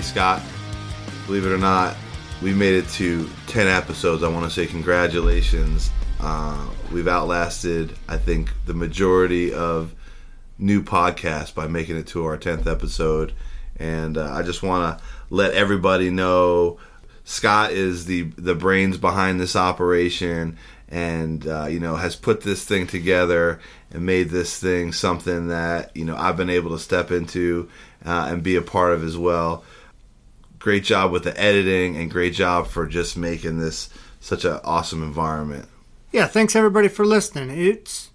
Hey, Scott. Believe it or not, we made it to 10 episodes. I want to say congratulations. Uh, we've outlasted, I think, the majority of new podcasts by making it to our 10th episode. And uh, I just want to let everybody know Scott is the, the brains behind this operation and, uh, you know, has put this thing together and made this thing something that, you know, I've been able to step into uh, and be a part of as well. Great job with the editing and great job for just making this such an awesome environment. Yeah, thanks everybody for listening. It's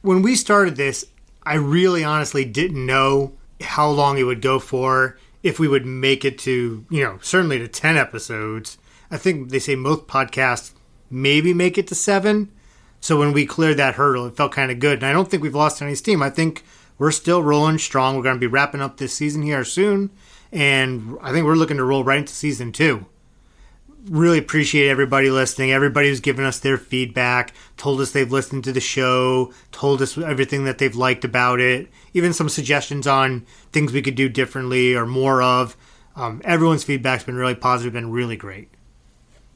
when we started this, I really honestly didn't know how long it would go for, if we would make it to, you know, certainly to 10 episodes. I think they say most podcasts maybe make it to 7. So when we cleared that hurdle, it felt kind of good. And I don't think we've lost any steam. I think we're still rolling strong. We're going to be wrapping up this season here soon. And I think we're looking to roll right into season 2 really appreciate everybody listening. Everybody who's given us their feedback, told us they've listened to the show, told us everything that they've liked about it, even some suggestions on things we could do differently or more of. Um, everyone's feedback's been really positive, been really great.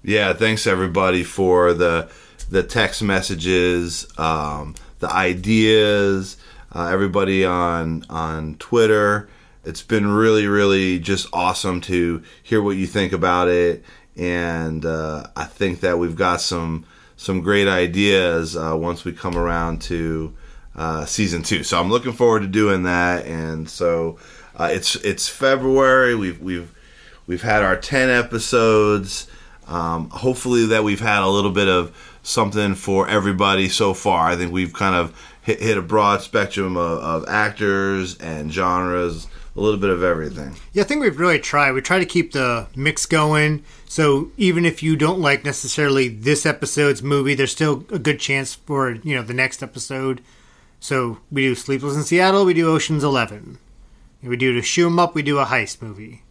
Yeah, thanks everybody for the the text messages, um, the ideas, uh, everybody on on Twitter. It's been really, really just awesome to hear what you think about it and uh, I think that we've got some some great ideas uh, once we come around to uh, season two. So I'm looking forward to doing that. And so uh, it's it's February. We've we've we've had our ten episodes. Um, hopefully that we've had a little bit of something for everybody so far. I think we've kind of hit, hit a broad spectrum of, of actors and genres a little bit of everything. Yeah, I think we've really tried. We try to keep the mix going. So even if you don't like necessarily this episode's movie, there's still a good chance for you know the next episode. So we do Sleepless in Seattle, we do Ocean's Eleven, we do to shoot 'em up, we do a heist movie.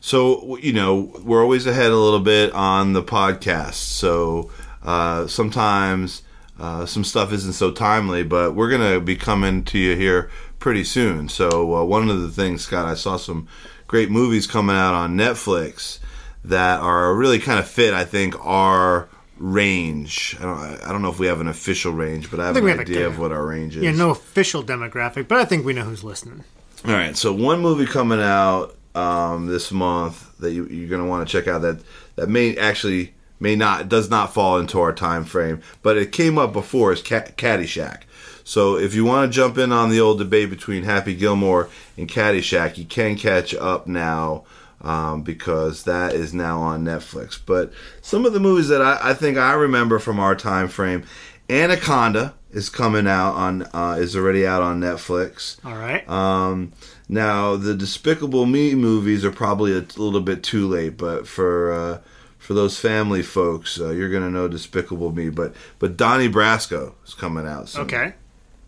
So you know we're always ahead a little bit on the podcast. So uh, sometimes uh, some stuff isn't so timely, but we're gonna be coming to you here pretty soon. So uh, one of the things, Scott, I saw some great movies coming out on Netflix that are really kind of fit. I think our range. I don't. I don't know if we have an official range, but I have I an idea of what our range is. Yeah, no official demographic, but I think we know who's listening. All right, so one movie coming out um, this month that you, are going to want to check out that that may actually may not does not fall into our time frame, but it came up before is Caddyshack. So if you want to jump in on the old debate between Happy Gilmore and Caddyshack, you can catch up now um, because that is now on Netflix. But some of the movies that I, I, think I remember from our time frame, Anaconda is coming out on uh, is already out on Netflix. All right. Um, now the Despicable Me movies are probably a little bit too late, but for uh, for those family folks, uh, you're gonna know Despicable Me. But but Donnie Brasco is coming out. Soon. Okay.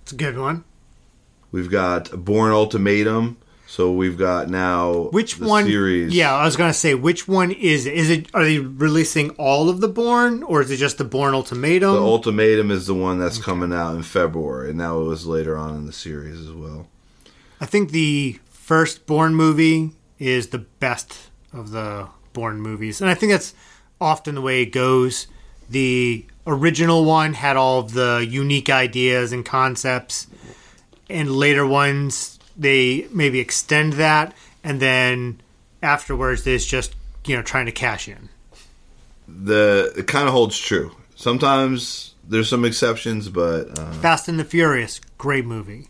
It's a good one. We've got Bourne Ultimatum. So we've got now which one series. Yeah, I was gonna say which one is it? Is it are they releasing all of the Bourne or is it just the Bourne Ultimatum? The Ultimatum is the one that's okay. coming out in February, and now it was later on in the series as well. I think the first Bourne movie is the best of the Bourne movies, and I think that's often the way it goes. The original one had all of the unique ideas and concepts, and later ones they maybe extend that, and then afterwards there's just you know trying to cash in. The it kind of holds true. Sometimes there's some exceptions, but uh... Fast and the Furious, great movie.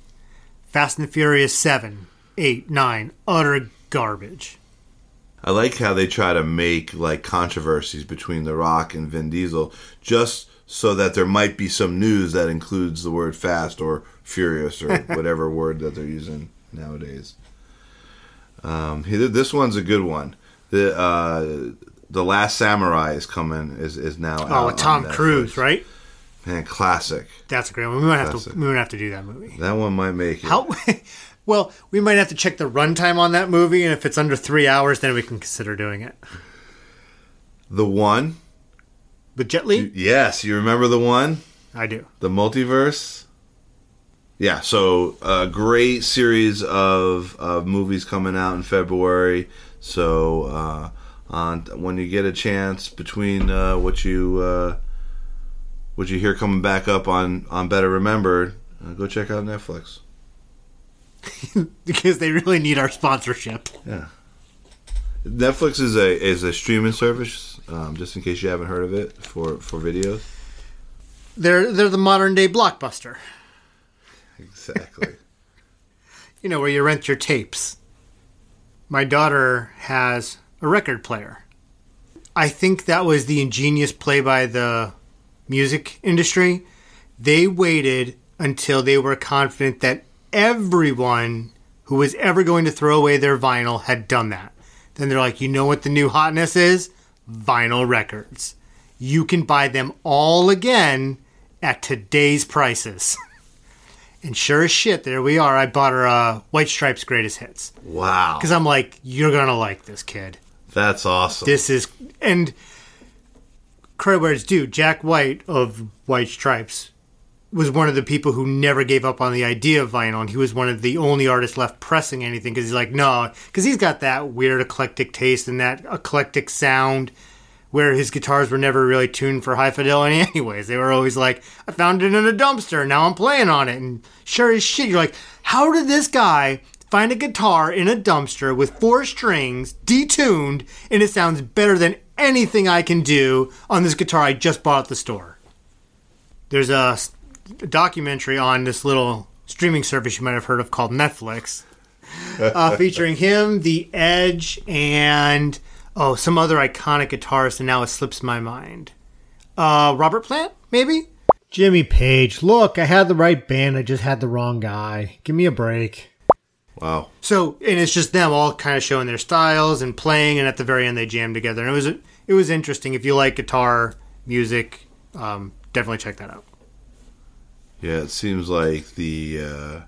Fast and the Furious seven, eight, nine, utter garbage. I like how they try to make like controversies between The Rock and Vin Diesel just so that there might be some news that includes the word fast or furious or whatever word that they're using nowadays. Um, this one's a good one. The uh, the Last Samurai is coming is is now. Oh, Tom Cruise, right? Man, classic. That's a great one. We might have to we might have to do that movie. That one might make it. How Well, we might have to check the runtime on that movie, and if it's under three hours, then we can consider doing it. The one with Jet Li. Yes, you remember the one? I do. The multiverse. Yeah, so a great series of, of movies coming out in February. So uh, on when you get a chance between uh, what you uh, what you hear coming back up on on Better Remembered, uh, go check out Netflix. because they really need our sponsorship. Yeah. Netflix is a is a streaming service. Um, just in case you haven't heard of it for for videos. They're they're the modern day blockbuster. Exactly. You know where you rent your tapes. My daughter has a record player. I think that was the ingenious play by the music industry. They waited until they were confident that everyone who was ever going to throw away their vinyl had done that. Then they're like, you know what the new hotness is? Vinyl records. You can buy them all again at today's prices. and sure as shit, there we are. I bought her uh, White Stripes Greatest Hits. Wow. Because I'm like, you're going to like this kid. That's awesome. This is. And credit where it's due. Jack White of White Stripes was one of the people who never gave up on the idea of vinyl, and he was one of the only artists left pressing anything because he's like, no, because he's got that weird eclectic taste and that eclectic sound where his guitars were never really tuned for high fidelity anyways. They were always like, I found it in a dumpster, now I'm playing on it. And sure as shit, you're like, how did this guy find a guitar in a dumpster with four strings, detuned, and it sounds better than anything I can do on this guitar I just bought at the store? There's a documentary on this little streaming service you might have heard of called Netflix, uh, featuring him, The Edge, and oh, some other iconic guitarist, and now it slips my mind. Uh, Robert Plant, maybe? Jimmy Page. Look, I had the right band. I just had the wrong guy. Give me a break. wow. So, and it's just them all kind of showing their styles and playing, and at the very end they jam together. And it was it was interesting. If you like guitar music, um, definitely check that out. Yeah, it seems like the uh,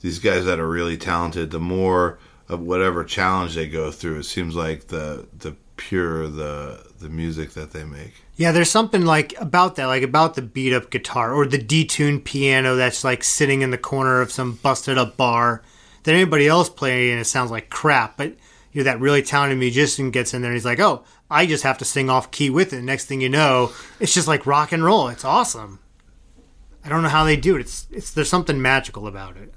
these guys that are really talented, the more of whatever challenge they go through, it seems like the the pure the the music that they make. Yeah, there's something like about that, like about the beat up guitar or the detuned piano that's like sitting in the corner of some busted up bar that anybody else playing and it sounds like crap. But you know that really talented musician gets in there and he's like, "Oh, I just have to sing off key with it." Next thing you know, it's just like rock and roll. It's awesome. I don't know how they do it. It's it's there's something magical about it.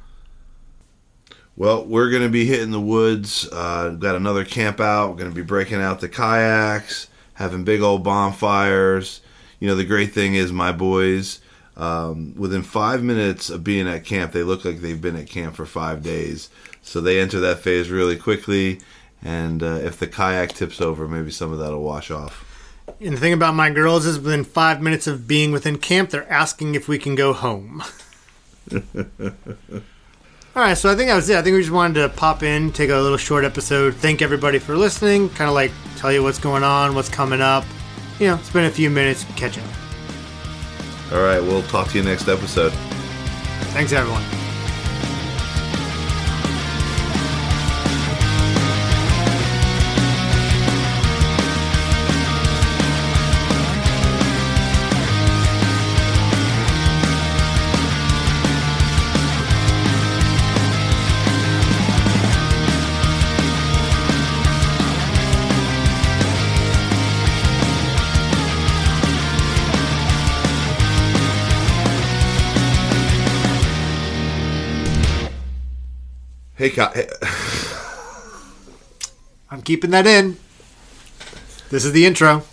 Well, we're going to be hitting the woods. Uh, got another camp out. We're going to be breaking out the kayaks, having big old bonfires. You know, the great thing is, my boys, um, within five minutes of being at camp, they look like they've been at camp for five days. So they enter that phase really quickly. And uh, if the kayak tips over, maybe some of that will wash off. And the thing about my girls is within five minutes of being within camp, they're asking if we can go home. All right, so I think that was it. I think we just wanted to pop in, take a little short episode, thank everybody for listening, kind of like tell you what's going on, what's coming up. You know, spend a few minutes, catch up. All right, we'll talk to you next episode. Thanks, everyone. Hey, hey I'm keeping that in. This is the intro.